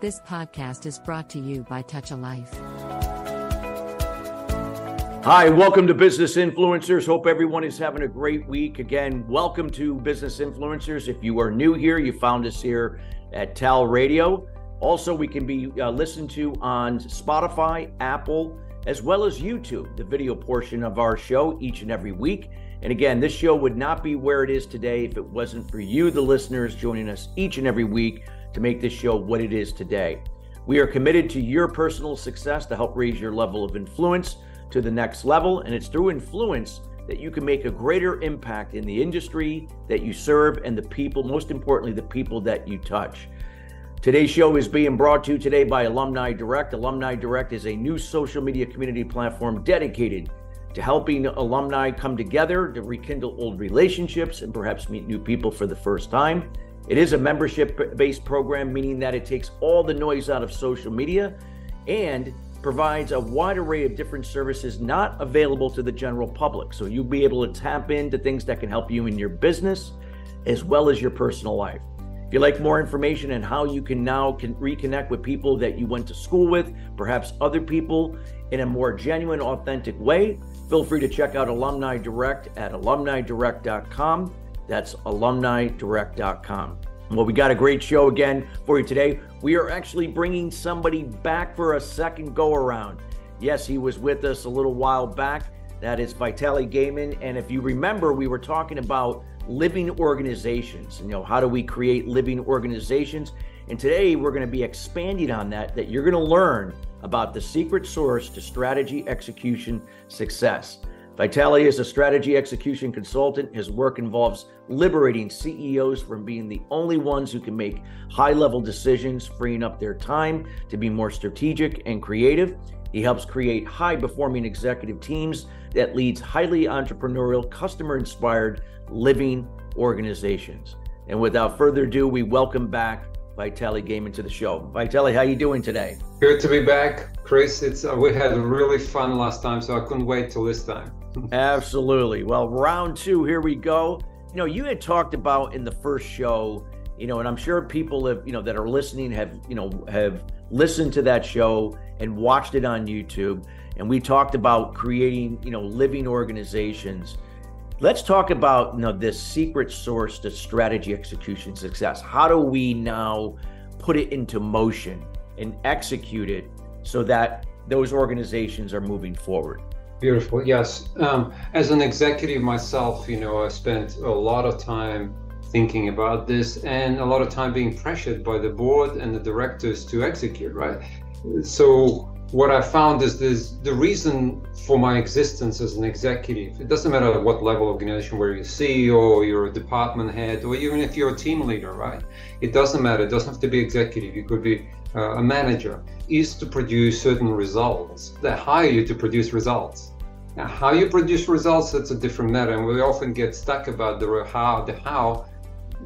This podcast is brought to you by Touch a Life. Hi, welcome to Business Influencers. Hope everyone is having a great week. Again, welcome to Business Influencers. If you are new here, you found us here at Tal Radio. Also, we can be uh, listened to on Spotify, Apple, as well as YouTube, the video portion of our show each and every week. And again, this show would not be where it is today if it wasn't for you, the listeners, joining us each and every week to make this show what it is today. We are committed to your personal success to help raise your level of influence to the next level. And it's through influence that you can make a greater impact in the industry that you serve and the people, most importantly, the people that you touch. Today's show is being brought to you today by Alumni Direct. Alumni Direct is a new social media community platform dedicated to helping alumni come together to rekindle old relationships and perhaps meet new people for the first time. It is a membership based program, meaning that it takes all the noise out of social media and provides a wide array of different services not available to the general public. So you'll be able to tap into things that can help you in your business as well as your personal life. If you'd like more information on how you can now can reconnect with people that you went to school with, perhaps other people in a more genuine, authentic way, feel free to check out Alumni Direct at alumnidirect.com. That's alumnidirect.com. Well, we got a great show again for you today. We are actually bringing somebody back for a second go around. Yes, he was with us a little while back. That is Vitaly Geyman. And if you remember, we were talking about living organizations. You know, how do we create living organizations? And today we're going to be expanding on that, that you're going to learn about the secret source to strategy, execution, success. Vitaly is a strategy execution consultant. His work involves liberating CEOs from being the only ones who can make high level decisions, freeing up their time to be more strategic and creative. He helps create high performing executive teams that leads highly entrepreneurial, customer inspired living organizations. And without further ado, we welcome back Vitaly Geyman to the show. Vitaly, how you doing today? Good to be back, Chris. It's uh, we had really fun last time, so I couldn't wait till this time. Absolutely. Well, round two, here we go. You know, you had talked about in the first show, you know, and I'm sure people have, you know, that are listening have, you know, have listened to that show and watched it on YouTube. And we talked about creating, you know, living organizations. Let's talk about, you know, this secret source to strategy execution success. How do we now put it into motion and execute it so that those organizations are moving forward? Beautiful. Yes. Um, as an executive myself, you know, I spent a lot of time thinking about this and a lot of time being pressured by the board and the directors to execute, right? So what I found is this the reason for my existence as an executive, it doesn't matter what level of organization, where you're CEO or you're a department head, or even if you're a team leader, right? It doesn't matter. It doesn't have to be executive. You could be uh, a manager, is to produce certain results. They hire you to produce results. Now, how you produce results, that's a different matter. And we often get stuck about the how, the how,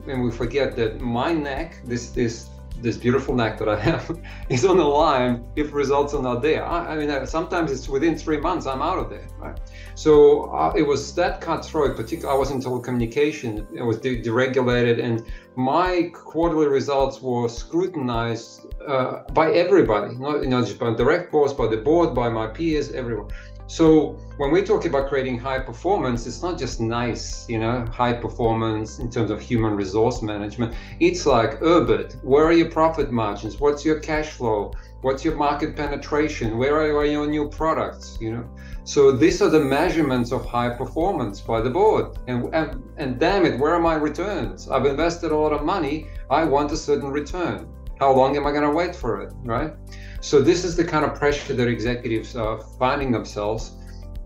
and we forget that my neck, this this this beautiful neck that I have, is on the line if results are not there. I, I mean, sometimes it's within three months I'm out of there. Right? So uh, it was that cutthroat. Particularly, I was in telecommunication. It was de- deregulated, and my quarterly results were scrutinized uh, by everybody, not you know just by direct boss, by the board, by my peers, everyone. So when we talk about creating high performance, it's not just nice, you know, high performance in terms of human resource management. It's like EBIT. Where are your profit margins? What's your cash flow? What's your market penetration? Where are your new products? You know. So these are the measurements of high performance by the board. And, and and damn it, where are my returns? I've invested a lot of money. I want a certain return. How long am I going to wait for it? Right. So this is the kind of pressure that executives are finding themselves.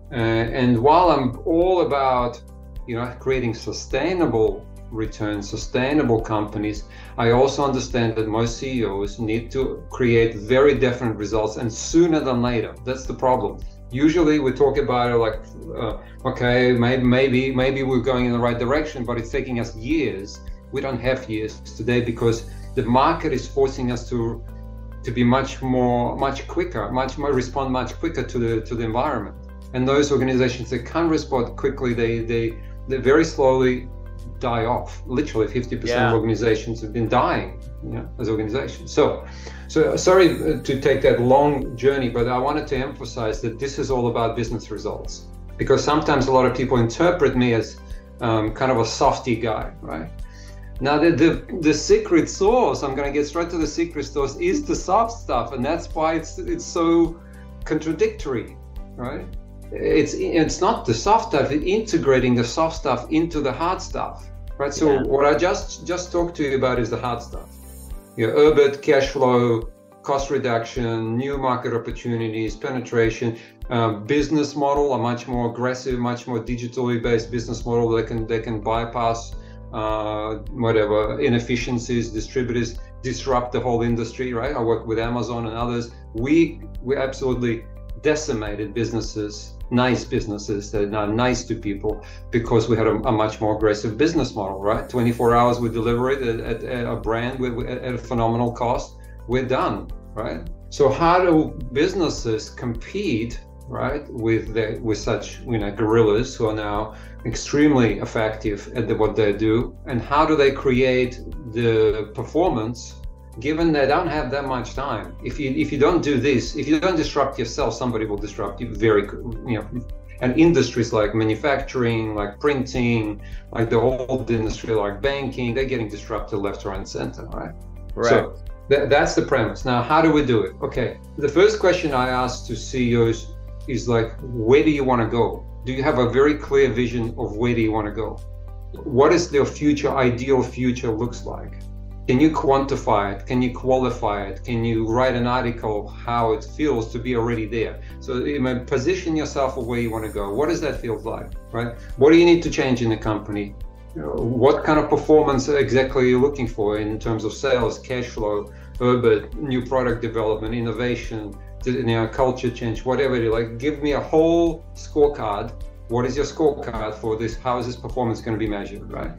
Uh, and while I'm all about, you know, creating sustainable returns, sustainable companies, I also understand that most CEOs need to create very different results and sooner than later. That's the problem. Usually we talk about it like, uh, okay, maybe, maybe, maybe we're going in the right direction, but it's taking us years. We don't have years today because the market is forcing us to to be much more, much quicker, much more respond much quicker to the to the environment. And those organizations that can respond quickly, they they they very slowly die off. Literally, 50% yeah. of organizations have been dying you know, as organizations. So, so sorry uh, to take that long journey, but I wanted to emphasize that this is all about business results because sometimes a lot of people interpret me as um, kind of a softy guy, right? Now the, the the secret sauce, I'm gonna get straight to the secret sauce, is the soft stuff, and that's why it's it's so contradictory, right? It's it's not the soft stuff, it's integrating the soft stuff into the hard stuff, right? So yeah. what I just just talked to you about is the hard stuff. Your EBIT, cash flow, cost reduction, new market opportunities, penetration, uh, business model, a much more aggressive, much more digitally based business model that can they can bypass uh, whatever inefficiencies, distributors disrupt the whole industry. Right? I work with Amazon and others. We we absolutely decimated businesses, nice businesses that are nice to people because we had a, a much more aggressive business model. Right? 24 hours we deliver it at, at, a brand with, at a phenomenal cost. We're done. Right? So how do businesses compete right with the, with such you know gorillas who are now extremely effective at the, what they do and how do they create the performance given they don't have that much time. If you if you don't do this if you don't disrupt yourself somebody will disrupt you very you know. And industries like manufacturing like printing like the old industry like banking they're getting disrupted left right and center right? Right. so th- that's the premise. Now how do we do it? Okay the first question i ask to ceos is like where do you want to go do you have a very clear vision of where do you want to go? What is their future, ideal future looks like? Can you quantify it? Can you qualify it? Can you write an article how it feels to be already there? So you know, position yourself of where you want to go. What does that feel like, right? What do you need to change in the company? what kind of performance exactly are you looking for in terms of sales, cash flow, EBIT, new product development, innovation, you know, culture change, whatever you like. Give me a whole scorecard. What is your scorecard for this? How is this performance going to be measured, right?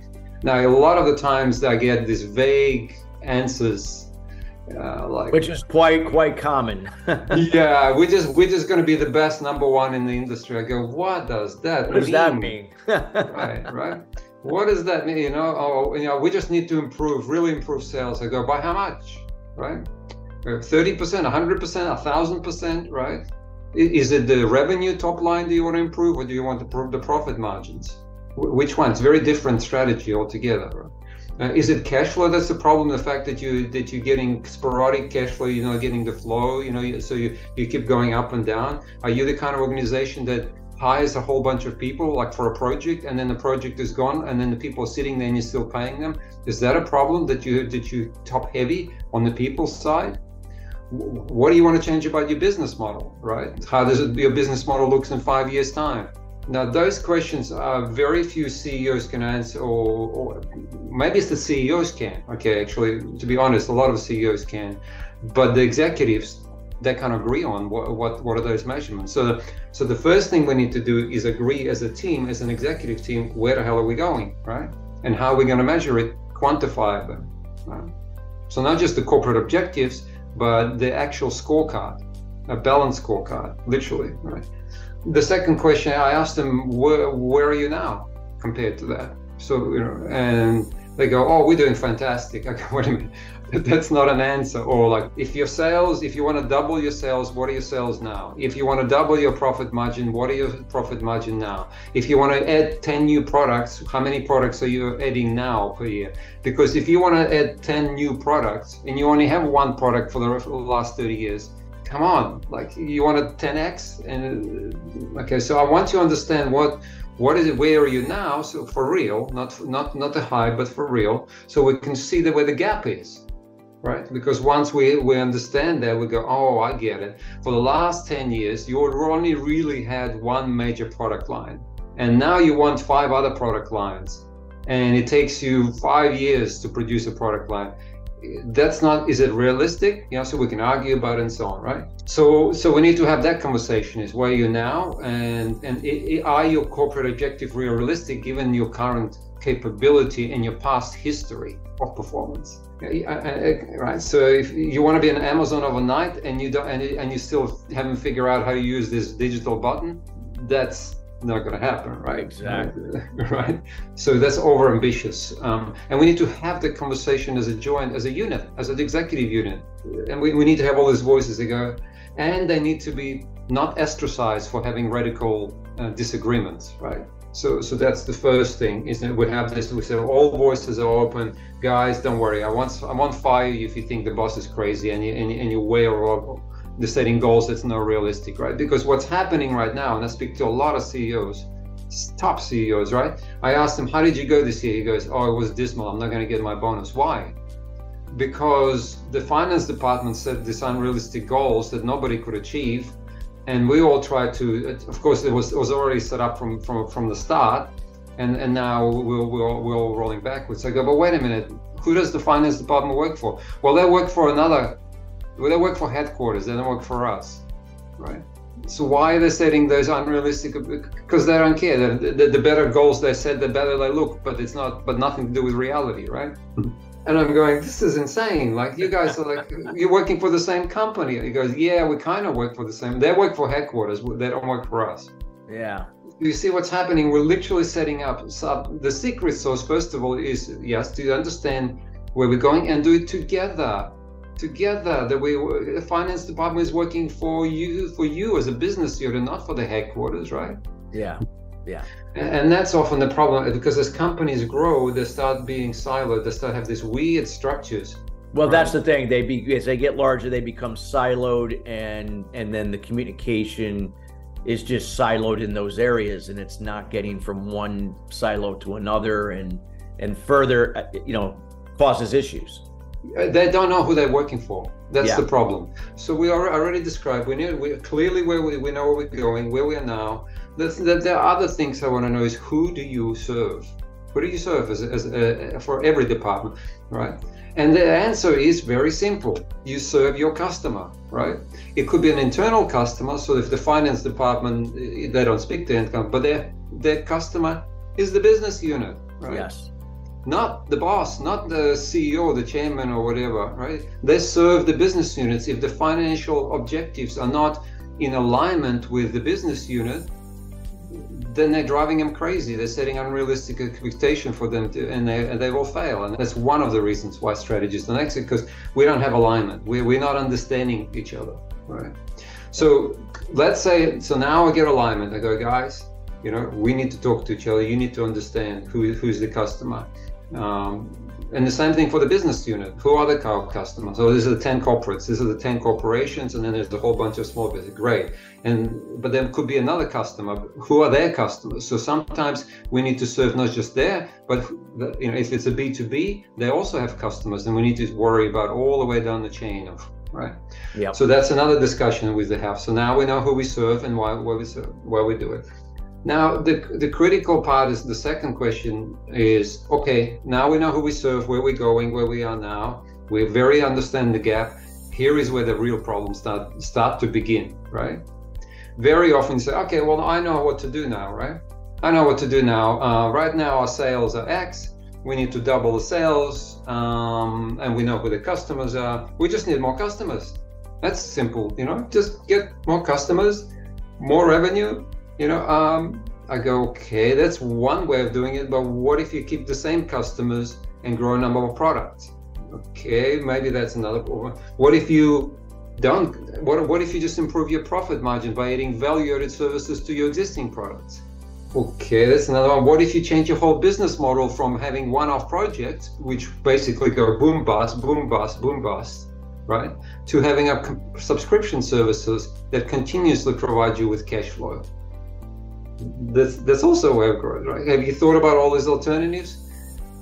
Now, a lot of the times I get these vague answers, uh, like which is quite quite common. yeah, we just we're just going to be the best number one in the industry. I go, what does that? What does mean? that mean? right, right. What does that mean? You know, oh, you know, we just need to improve, really improve sales. I go, by how much? Right? 30%, 100%, 1000%, right? Is it the revenue top line do you want to improve or do you want to improve the profit margins? Which one? It's very different strategy altogether. Uh, is it cash flow that's the problem? The fact that you that you're getting sporadic cash flow, you're not getting the flow, you know, so you, you keep going up and down. Are you the kind of organization that hires a whole bunch of people like for a project and then the project is gone and then the people are sitting there and you're still paying them? Is that a problem that you that you top heavy on the people side? What do you want to change about your business model, right? How does it, your business model looks in five years' time? Now, those questions are very few CEOs can answer, or, or, maybe it's the CEOs can. Okay, actually, to be honest, a lot of CEOs can, but the executives they can't agree on what, what what are those measurements. So, so the first thing we need to do is agree as a team, as an executive team, where the hell are we going, right? And how are we going to measure it, quantify them, right? So not just the corporate objectives, but the actual scorecard, a balanced scorecard, literally, right? The second question I asked them, where, where are you now compared to that? So, you know, and they go, oh, we're doing fantastic. I go, wait a minute, that's not an answer. Or like, if your sales, if you want to double your sales, what are your sales now? If you want to double your profit margin, what are your profit margin now? If you want to add 10 new products, how many products are you adding now per year? Because if you want to add 10 new products and you only have one product for the last 30 years, come on, like you want a 10x? And uh, okay, so I want to understand what what is it where are you now so for real not not not the high but for real so we can see the where the gap is right? Because once we, we understand that, we go, oh, I get it. For the last 10 years, you only really had one major product line. And now you want five other product lines. And it takes you five years to produce a product line. That's not, is it realistic? You know, so we can argue about it and so on, right? So, so we need to have that conversation is where are you now? And, and it, it, are your corporate objective realistic given your current capability and your past history of performance? Right so if you want to be an amazon overnight and you don't and, and you still haven't figured out how to use this digital button that's not going to happen, right? Exactly. right. So that's over ambitious, um, and we need to have the conversation as a joint, as a unit, as an executive unit, and we, we need to have all these voices that go, and they need to be not ostracized for having radical uh, disagreements, right? So, so that's the first thing is that we have this. We say all voices are open, guys. Don't worry. I won't. I won't fire you if you think the boss is crazy and you and, and you way or the setting goals that's not realistic, right? Because what's happening right now, and I speak to a lot of CEOs, top CEOs, right? I asked them, "How did you go this year?" He goes, "Oh, it was dismal. I'm not going to get my bonus. Why?" Because the finance department set these unrealistic goals that nobody could achieve and we all tried to. Of course, it was it was already set up from from from the start, and and now we're we're, we're all rolling backwards. I go, but wait a minute, who does the finance department work for? Well, they work for another. Well, they work for headquarters. They don't work for us, right? So why are they setting those unrealistic? Because they don't care. The, the, the better goals they set, the better they look. But it's not. But nothing to do with reality, right? And I'm going, this is insane. Like you guys are like, you're working for the same company. He goes, yeah, we kind of work for the same. They work for headquarters. They don't work for us. Yeah. You see what's happening? We're literally setting up. So the secret sauce, first of all, is yes to understand where we're going and do it together. Together, that we the finance department is working for you, for you as a business unit, not for the headquarters, right? Yeah. Yeah. And that's often the problem because as companies grow, they start being siloed. They start have these weird structures. Well, right? that's the thing. They be as they get larger, they become siloed, and and then the communication is just siloed in those areas, and it's not getting from one silo to another, and and further, uh, you know, causes issues. Uh, they don't know who they're working for. That's yeah. the problem. So we already described. We know we clearly where we, we know where we're going, where we are now there are other things I want to know is who do you serve? Who do you serve as, as uh, for every department, right? And the answer is very simple. You serve your customer, right? It could be an internal customer. So if the finance department uh, they don't speak to end but their their customer is the business unit, right? Yes. Not the boss, not the CEO, the chairman, or whatever, right? They serve the business units. If the financial objectives are not in alignment with the business unit, then they're driving them crazy. They're setting unrealistic expectation for them, to, and they and they will fail. And that's one of the reasons why strategies don't exit because we don't have alignment. We we're not understanding each other, right? So let's say so now I get alignment. I go, guys, you know, we need to talk to each other. You need to understand who who's the customer. Um, and the same thing for the business unit. Who are the customers? So these are the 10 corporates, these are the 10 corporations, and then there's a whole bunch of small business. Great. And but there could be another customer. Who are their customers? So sometimes we need to serve not just there, but you know, if it's a B2B, they also have customers, and we need to worry about all the way down the chain of right. Yeah. So that's another discussion with the have. So now we know who we serve and why, why we serve, why we do it. Now, the, the critical part is the second question is okay, now we know who we serve, where we're going, where we are now. We very understand the gap. Here is where the real problems start, start to begin, right? Very often say, okay, well, I know what to do now, right? I know what to do now. Uh, right now, our sales are X. We need to double the sales, um, and we know who the customers are. We just need more customers. That's simple, you know, just get more customers, more revenue, you know, um, I go, okay, that's one way of doing it, but what if you keep the same customers and grow a number of products? Okay, maybe that's another problem. What if you don't? What, what if you just improve your profit margin by adding value-added services to your existing products? Okay, that's another one. What if you change your whole business model from having one-off projects, which basically go boom bust, boom bust, boom bust, right, to having a subscription services that continuously provide you with cash flow? That's that's also a way of growth, right? Have you thought about all these alternatives?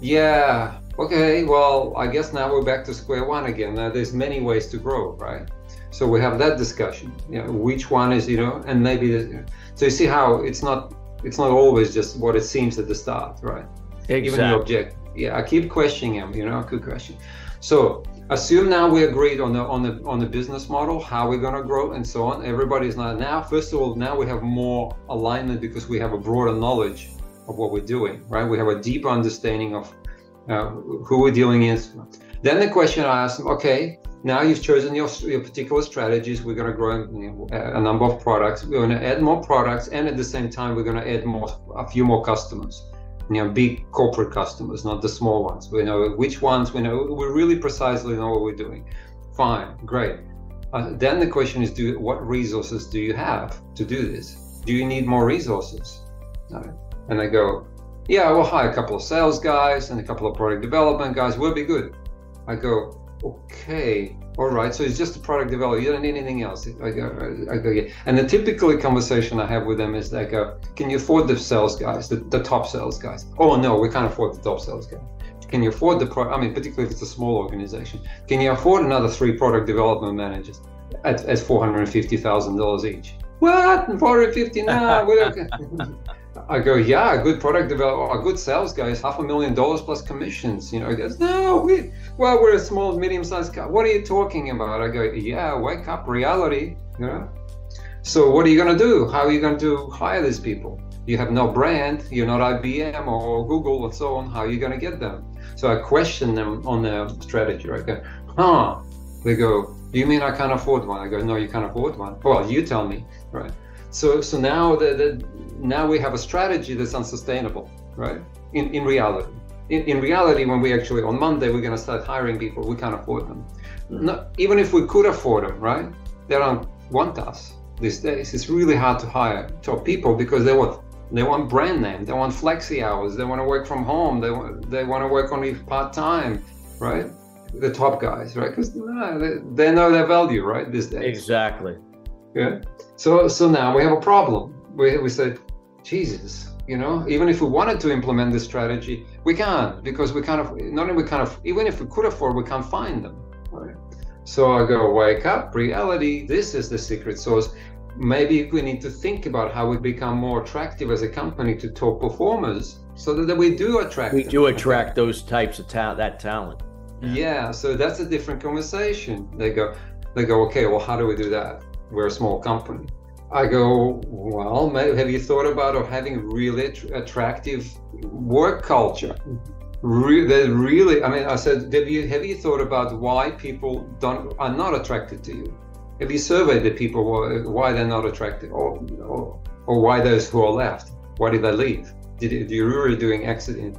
Yeah. Okay. Well, I guess now we're back to square one again. Now there's many ways to grow, right? So we have that discussion. You know, which one is you know, and maybe the, so you see how it's not it's not always just what it seems at the start, right? Exactly. Even the object. Yeah, I keep questioning him. You know, I good question. So assume now we agreed on the on the on the business model how we're going to grow and so on everybody's not now first of all now we have more alignment because we have a broader knowledge of what we're doing right we have a deeper understanding of uh, who we're dealing with then the question i asked them okay now you've chosen your, your particular strategies. We're going to grow a number of products. We're going to add more products, and at the same time, we're going to add more a few more customers. You know, big corporate customers, not the small ones. We know which ones. We know we really precisely know what we're doing. Fine, great. Uh, then the question is, do what resources do you have to do this? Do you need more resources? And I go, yeah, we'll hire a couple of sales guys and a couple of product development guys. We'll be good. I go, okay, all right. So it's just a product development. You don't need anything else. I go, I go, yeah. And the typical conversation I have with them is go, can you afford the sales guys, the, the top sales guys? Oh no, we can't afford the top sales guys. Can you afford the pro? I mean, particularly if it's a small organization, can you afford another three product development managers at, at four hundred and fifty thousand dollars each? What? Four hundred fifty? Nah, we don't. I go, yeah, a good product developer, a oh, good sales guy is half a million dollars plus commissions. You know, he goes, no, we, well, we're a small, medium-sized car. What are you talking about? I go, yeah, wake up, reality. You know. So what are you going to do? How are you going to hire these people? You have no brand. You're not IBM or Google and so on. How are you going to get them? So I question them on their strategy. Right? Go, huh? They go, you mean I can't afford one? I go, no, you can't afford one. Well, you tell me, right? So, so now the, the now we have a strategy that's unsustainable, right? In, in reality. In, in reality, when we actually, on Monday, we're going to start hiring people, we can't afford them. Mm-hmm. No, even if we could afford them, right? They don't want us these days. It's really hard to hire top people because they want they want brand name, they want flexi hours, they want to work from home, they want they want to work only part time, right? The top guys, right? Because no, they, they know their value, right? These days. Exactly. Yeah. So so now we have a problem. We we said Jesus, you know, even if we wanted to implement this strategy, we can't because we kind of not only we kind of even if we could afford, we can't find them. Right? So I go, wake up, reality. This is the secret sauce. Maybe we need to think about how we become more attractive as a company to top performers, so that, that we do attract. We them. do attract those types of talent, that talent. Yeah. yeah. So that's a different conversation. They go, they go, okay. Well, how do we do that? We're a small company I go, well, have you thought about having really attractive work culture? Re- that really, I mean, I said, have you have you thought about why people don't are not attracted to you? Have you surveyed the people why they're not attracted, or, or, or why those who are left? Why did they leave? Did, did you really doing accident?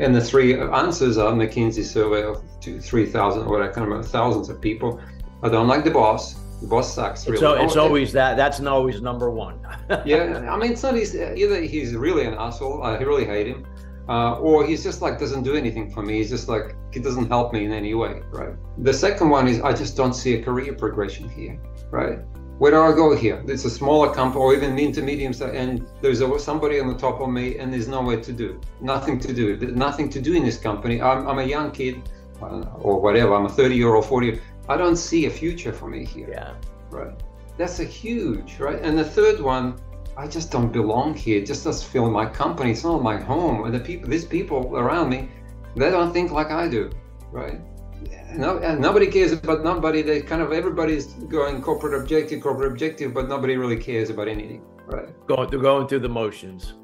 And the three answers are McKinsey survey of two, three thousand or whatever, kind of thousands of people. I don't like the boss boss sucks. Really. So it's, always that. That's not always number one. yeah, I mean, it's not. He's either he's really an asshole. I really hate him, uh, or he's just like doesn't do anything for me. He's just like he doesn't help me in any way. Right. The second one is I just don't see a career progression here. Right. Where do I go here? It's a smaller company, or even mean to medium size, and there's a, somebody on the top of me, and there's nowhere to do, nothing to do, nothing to do in this company. I'm, I'm a young kid, or whatever. I'm a 30 year old, 40. I don't see a future for me here. Yeah. Right. That's a huge, right? And the third one, I just don't belong here. It just doesn't feel my company. It's not my home. And the people, these people around me, they don't think like I do, right? No, and nobody cares about nobody. They kind of everybody's going corporate objective, corporate objective, but nobody really cares about anything, right? Going through going through the motions.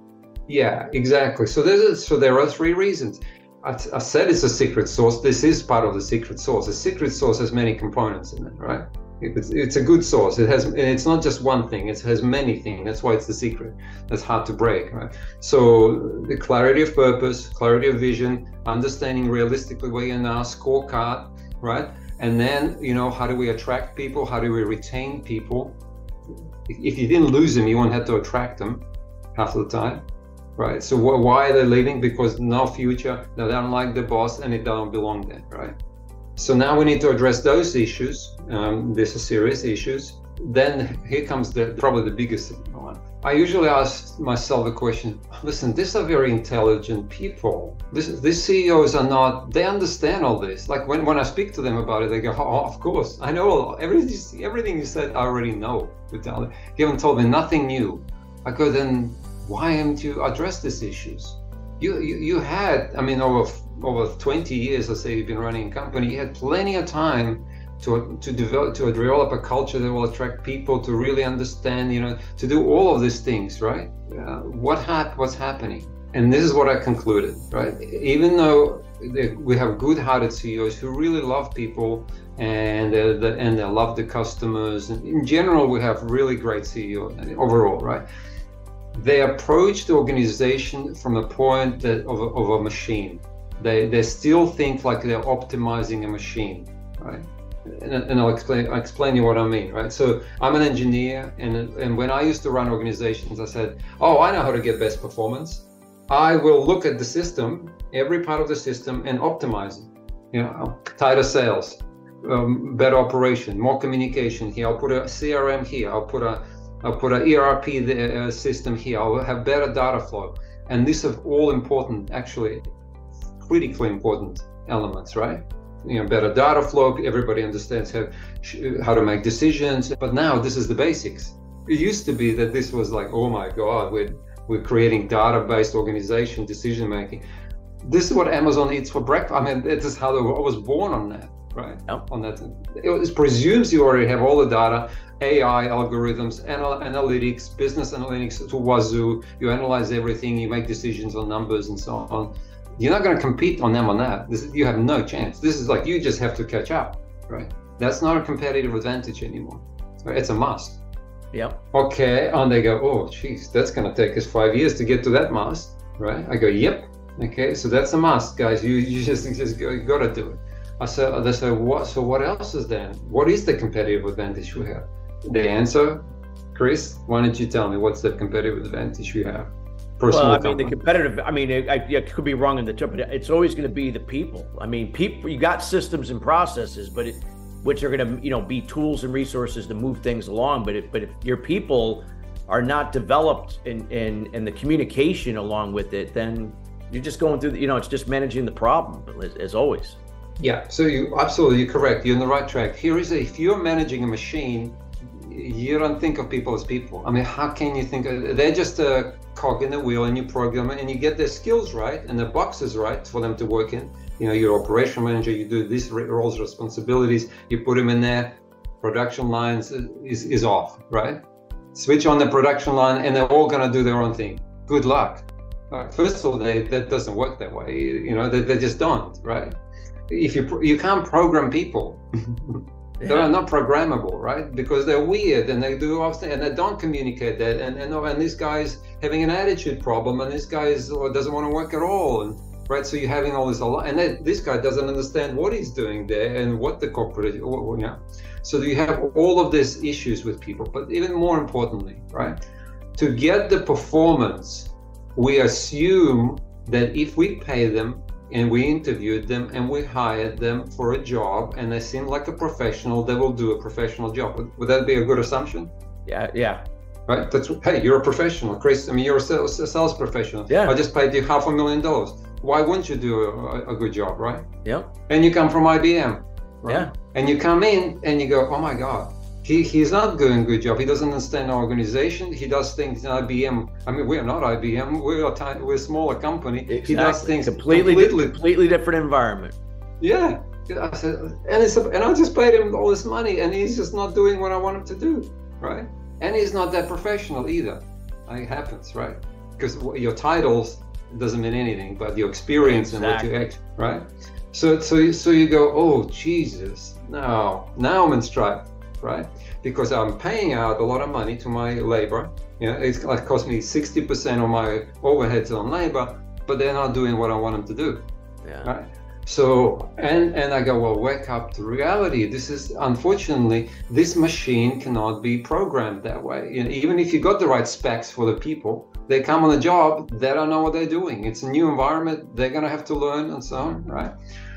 Yeah, exactly. So there's so there are three reasons. I, I said it's a secret sauce. This is part of the secret sauce. A secret sauce has many components in it, right? It's, it's a good sauce. It has, it's not just one thing. It has many things. That's why it's the secret. That's hard to break, right? So the clarity of purpose, clarity of vision, understanding realistically where you're now, scorecard, right? And then you know how do we attract people? How do we retain people? If you didn't lose them, you won't have to attract them half the time right? So wh- why are they leaving? Because no future, they don't like the boss, and it don't belong there, right? So now we need to address those issues. Um, these are serious issues. Then here comes the probably the biggest one. I usually ask myself the question: Listen, these are very intelligent people. This, these CEOs are not. They understand all this. Like when, when I speak to them about it, they go, "Oh, of course, I know everything. Everything you said, I already know." You haven't told me nothing new. I go, then why haven't you addressed these issues? You, you, you had, I mean, over over 20 years, let's say you've been running a company, you had plenty of time to to develop to develop a culture that will attract people to really understand, you know, to do all of these things, right? Uh, what hap- what's happening? And this is what I concluded, right? Even though we have good-hearted CEOs who really love people and the, and they love the customers. And in general, we have really great CEOs overall, right? They approach the organization from a point of, a, of a machine. They, they still think like they're optimizing a machine, right? And, and, I'll explain I'll explain you what I mean, right? So I'm an engineer, and and when I used to run organizations, I said, "Oh, I know how to get best performance. I will look at the system, every part of the system, and optimize it. You know, tighter sales, um, better operation, more communication here. I'll put a CRM here. I'll put a I'll put an ERP uh, system here. I'll have better data flow. And these are all important, actually, critically important elements, right? You know, better data flow. Everybody understands how how to make decisions. But now this is the basics. It used to be that this was like, oh my God, we're we're creating data-based organization decision making. This is what Amazon eats for breakfast. I mean, this is how I was born on that right? Yep. On that, it presumes you already have all the data, AI algorithms, anal- analytics, business analytics to wazoo. You analyze everything, you make decisions on numbers and so on. You're not going to compete on them on that. This, you have no chance. This is like you just have to catch up, right? That's not a competitive advantage anymore. It's a must. Yep. Okay, and they go, oh, geez, that's going to take us five years to get to that must, right? I go, yep. Okay, so that's a must, guys. You you just just got to do it. I said, uh, they said, what? So what else is then? What is the competitive advantage we have? The answer, Chris, why don't you tell me what's the competitive advantage we have? well, I mean, company? the competitive. I mean, I, I, could be wrong in the term, but it's always going to be the people. I mean, people. You got systems and processes, but it, which are going to, you know, be tools and resources to move things along. But if, but if your people are not developed in in, in the communication along with it, then you're just going through. The, you know, it's just managing the problem as, as always. Yeah, so you absolutely you're correct. You're on the right track. Here is a, if you're managing a machine, you don't think of people as people. I mean, how can you think of, they're just a cog in the wheel and you program it and you get their skills right and the boxes right for them to work in. You know, you're operation manager, you do these roles, responsibilities, you put them in there, production lines uh, is, is off, right? Switch on the production line and they're all going to do their own thing. Good luck. First of all, they, that doesn't work that way. You know, they, they just don't, right? If you you can't program people. Yeah. they're not programmable right? Because they're weird and they do often and they don't communicate that and and, and this guy's having an attitude problem and this guy uh, doesn't want to work at all and right? So you're having all this a lot and then this guy doesn't understand what he's doing there and what the corporate yeah. So you have all of these issues with people but even more importantly right? To get the performance we assume that if we pay them and we interviewed them and we hired them for a job and they seem like a professional they will do a professional job. Would, would that be a good assumption? Yeah yeah. Right? That's hey you're a professional chris. I mean you're a sales, a sales professional. Yeah. I just paid you half a million dollars. Why wouldn't you do a, a good job right? Yeah. And you come from ibm right? yeah. And you come in and you go oh my god he, he's not doing a good job. He doesn't understand our organization. He does things in IBM. I mean, we're not IBM. We're a tiny, we're a smaller company. Exactly. He does things completely, completely, completely different environment. Yeah. I said, and it's and I just paid him all this money, and he's just not doing what I want him to do, right? And he's not that professional either. It happens, right? Because your titles doesn't mean anything, but your experience exactly. and what you act, right? So, so, so you go, oh Jesus, now, now I'm in strife right? Because I'm paying out a lot of money to my labor. You know, it's like cost me 60% of my overheads on labor, but they're not doing what I want them to do. Yeah. Right? So and and I go, well, wake up to reality. This is unfortunately this machine cannot be programmed that way. You know, even if you got the right specs for the people, they come on the job, they don't know what they're doing. It's a new environment, they're gonna have to learn and so on, right?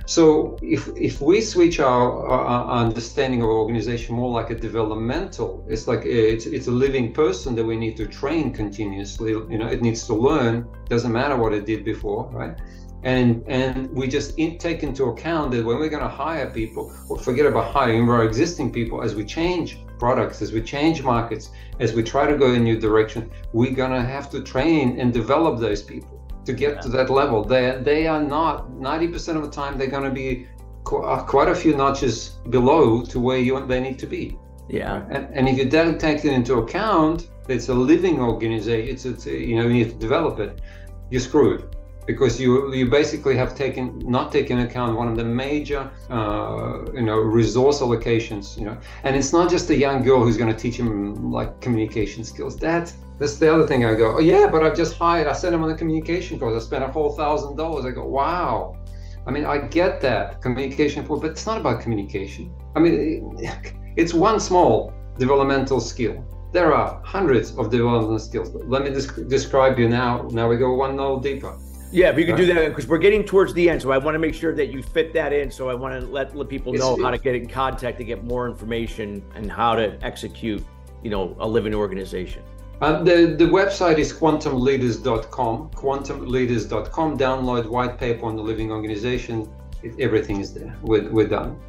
So if if we switch our, our, understanding of organization more like a developmental, it's like a, it's it's a living person that we need to train continuously. You know, it needs to learn. Doesn't matter what it did before, right? And and we just in, take into account that when we're going to hire people, or forget about hiring our existing people as we change products, as we change markets, as we try to go in a new direction, we're going to have to train and develop those people to get yeah. to that level. They they are not 90% of the time they're going to be uh, quite a few notches below to where you they need to be. Yeah. And, and if you don't take it into account, it's a living organization. It's, it's you know you need to develop it. You're screwed. Because you you basically have taken not taken account one of the major uh, you know resource allocations you know. And it's not just a young girl who's going to teach him like communication skills. That that's the other thing i go oh yeah but i've just hired i sent him on a communication course. I spent a whole thousand dollars. I go wow. I mean i get that communication for but it's not about communication. I mean it's one small developmental skill. There are hundreds of developmental skills. Let me des- describe you now. Now we go one level deeper yeah, if you could do that because we're getting towards the end, so I want to make sure that you fit that in. So I want to let, let people know how to get in contact to get more information and how to execute, you know, a living organization. Uh, the the website is quantumleaders.com. Quantumleaders.com. Download white paper on the living organization. It, everything is there. We're, we're done,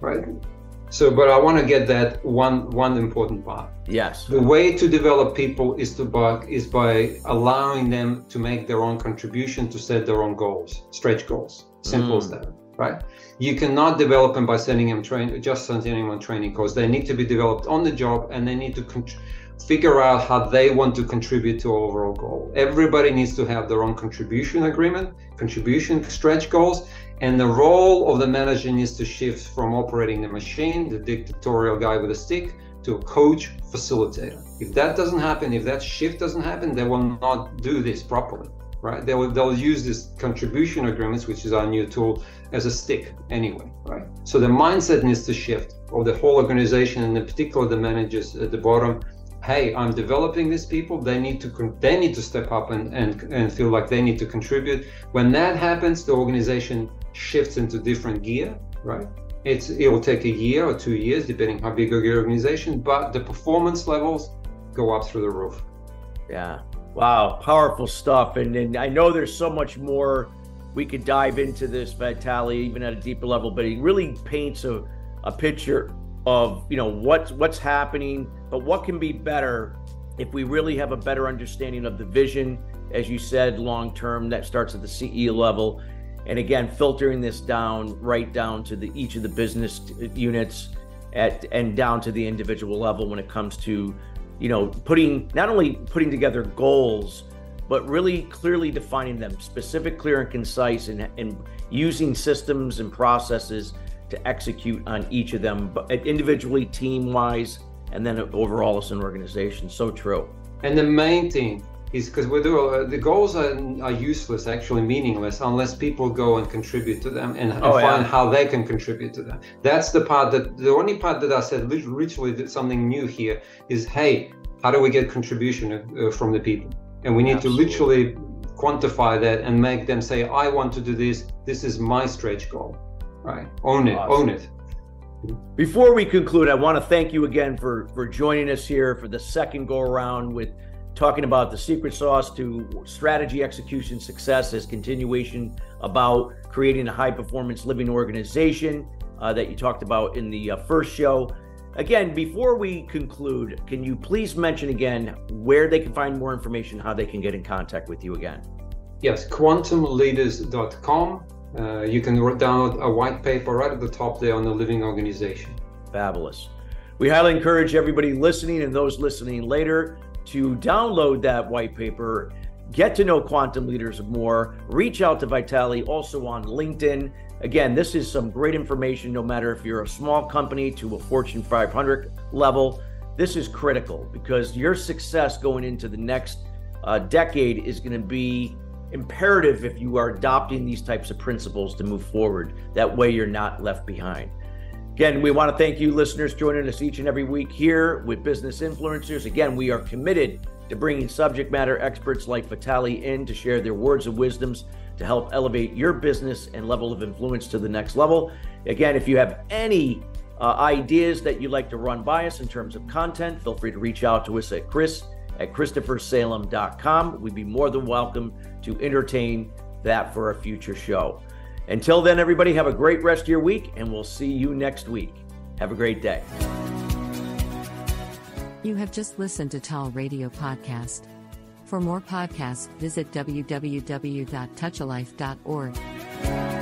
right? So, but I want to get that one one important part. Yes. The way to develop people is to by, is by allowing them to make their own contribution to set their own goals, stretch goals. Simple mm. as that, right? You cannot develop them by sending them train just sending them on training course. They need to be developed on the job, and they need to con- figure out how they want to contribute to overall goal. Everybody needs to have their own contribution agreement, contribution stretch goals, and the role of the manager needs to shift from operating the machine, the dictatorial guy with a stick, to a coach facilitator. If that doesn't happen, if that shift doesn't happen, they will not do this properly, right? They will they'll use this contribution agreements, which is our new tool, as a stick anyway, right? So the mindset needs to shift of the whole organization, and in particular the managers at the bottom. Hey, I'm developing these people. They need to they need to step up and, and and feel like they need to contribute. When that happens, the organization shifts into different gear, right? It's it will take a year or two years, depending how big your organization, but the performance levels go up through the roof. Yeah. Wow, powerful stuff. And and I know there's so much more we could dive into this Vitaly even at a deeper level, but it really paints a, a picture of you know what's what's happening, but what can be better if we really have a better understanding of the vision, as you said, long term that starts at the CEO level and again filtering this down right down to the each of the business units at and down to the individual level when it comes to you know putting not only putting together goals but really clearly defining them specific clear and concise and, and using systems and processes to execute on each of them but individually team wise and then overall as an organization. So true. And the main thing is because we do uh, the goals are, are useless actually meaningless unless people go and contribute to them and, and oh, find yeah. how they can contribute to them that's the part that the only part that i said literally did something new here is hey how do we get contribution uh, from the people and we need Absolutely. to literally quantify that and make them say i want to do this this is my stretch goal right own it awesome. own it before we conclude i want to thank you again for for joining us here for the second go around with talking about the secret sauce to strategy execution success as continuation about creating a high performance living organization uh, that you talked about in the uh, first show. Again, before we conclude, can you please mention again where they can find more information, how they can get in contact with you again? Yes, quantumleaders.com. Uh, you can download a white paper right at the top there on the living organization. Fabulous. We highly encourage everybody listening and those listening later to download that white paper, get to know quantum leaders more, reach out to Vitaly also on LinkedIn. Again, this is some great information no matter if you're a small company to a Fortune 500 level. This is critical because your success going into the next uh, decade is going to be imperative if you are adopting these types of principles to move forward. That way, you're not left behind. Again, we want to thank you, listeners, joining us each and every week here with Business Influencers. Again, we are committed to bringing subject matter experts like Vitaly in to share their words of wisdoms to help elevate your business and level of influence to the next level. Again, if you have any uh, ideas that you'd like to run by us in terms of content, feel free to reach out to us at chris at christophersalem.com. We'd be more than welcome to entertain that for a future show. Until then, everybody, have a great rest of your week, and we'll see you next week. Have a great day. You have just listened to TAL Radio Podcast. For more podcasts, visit www.touchalife.org.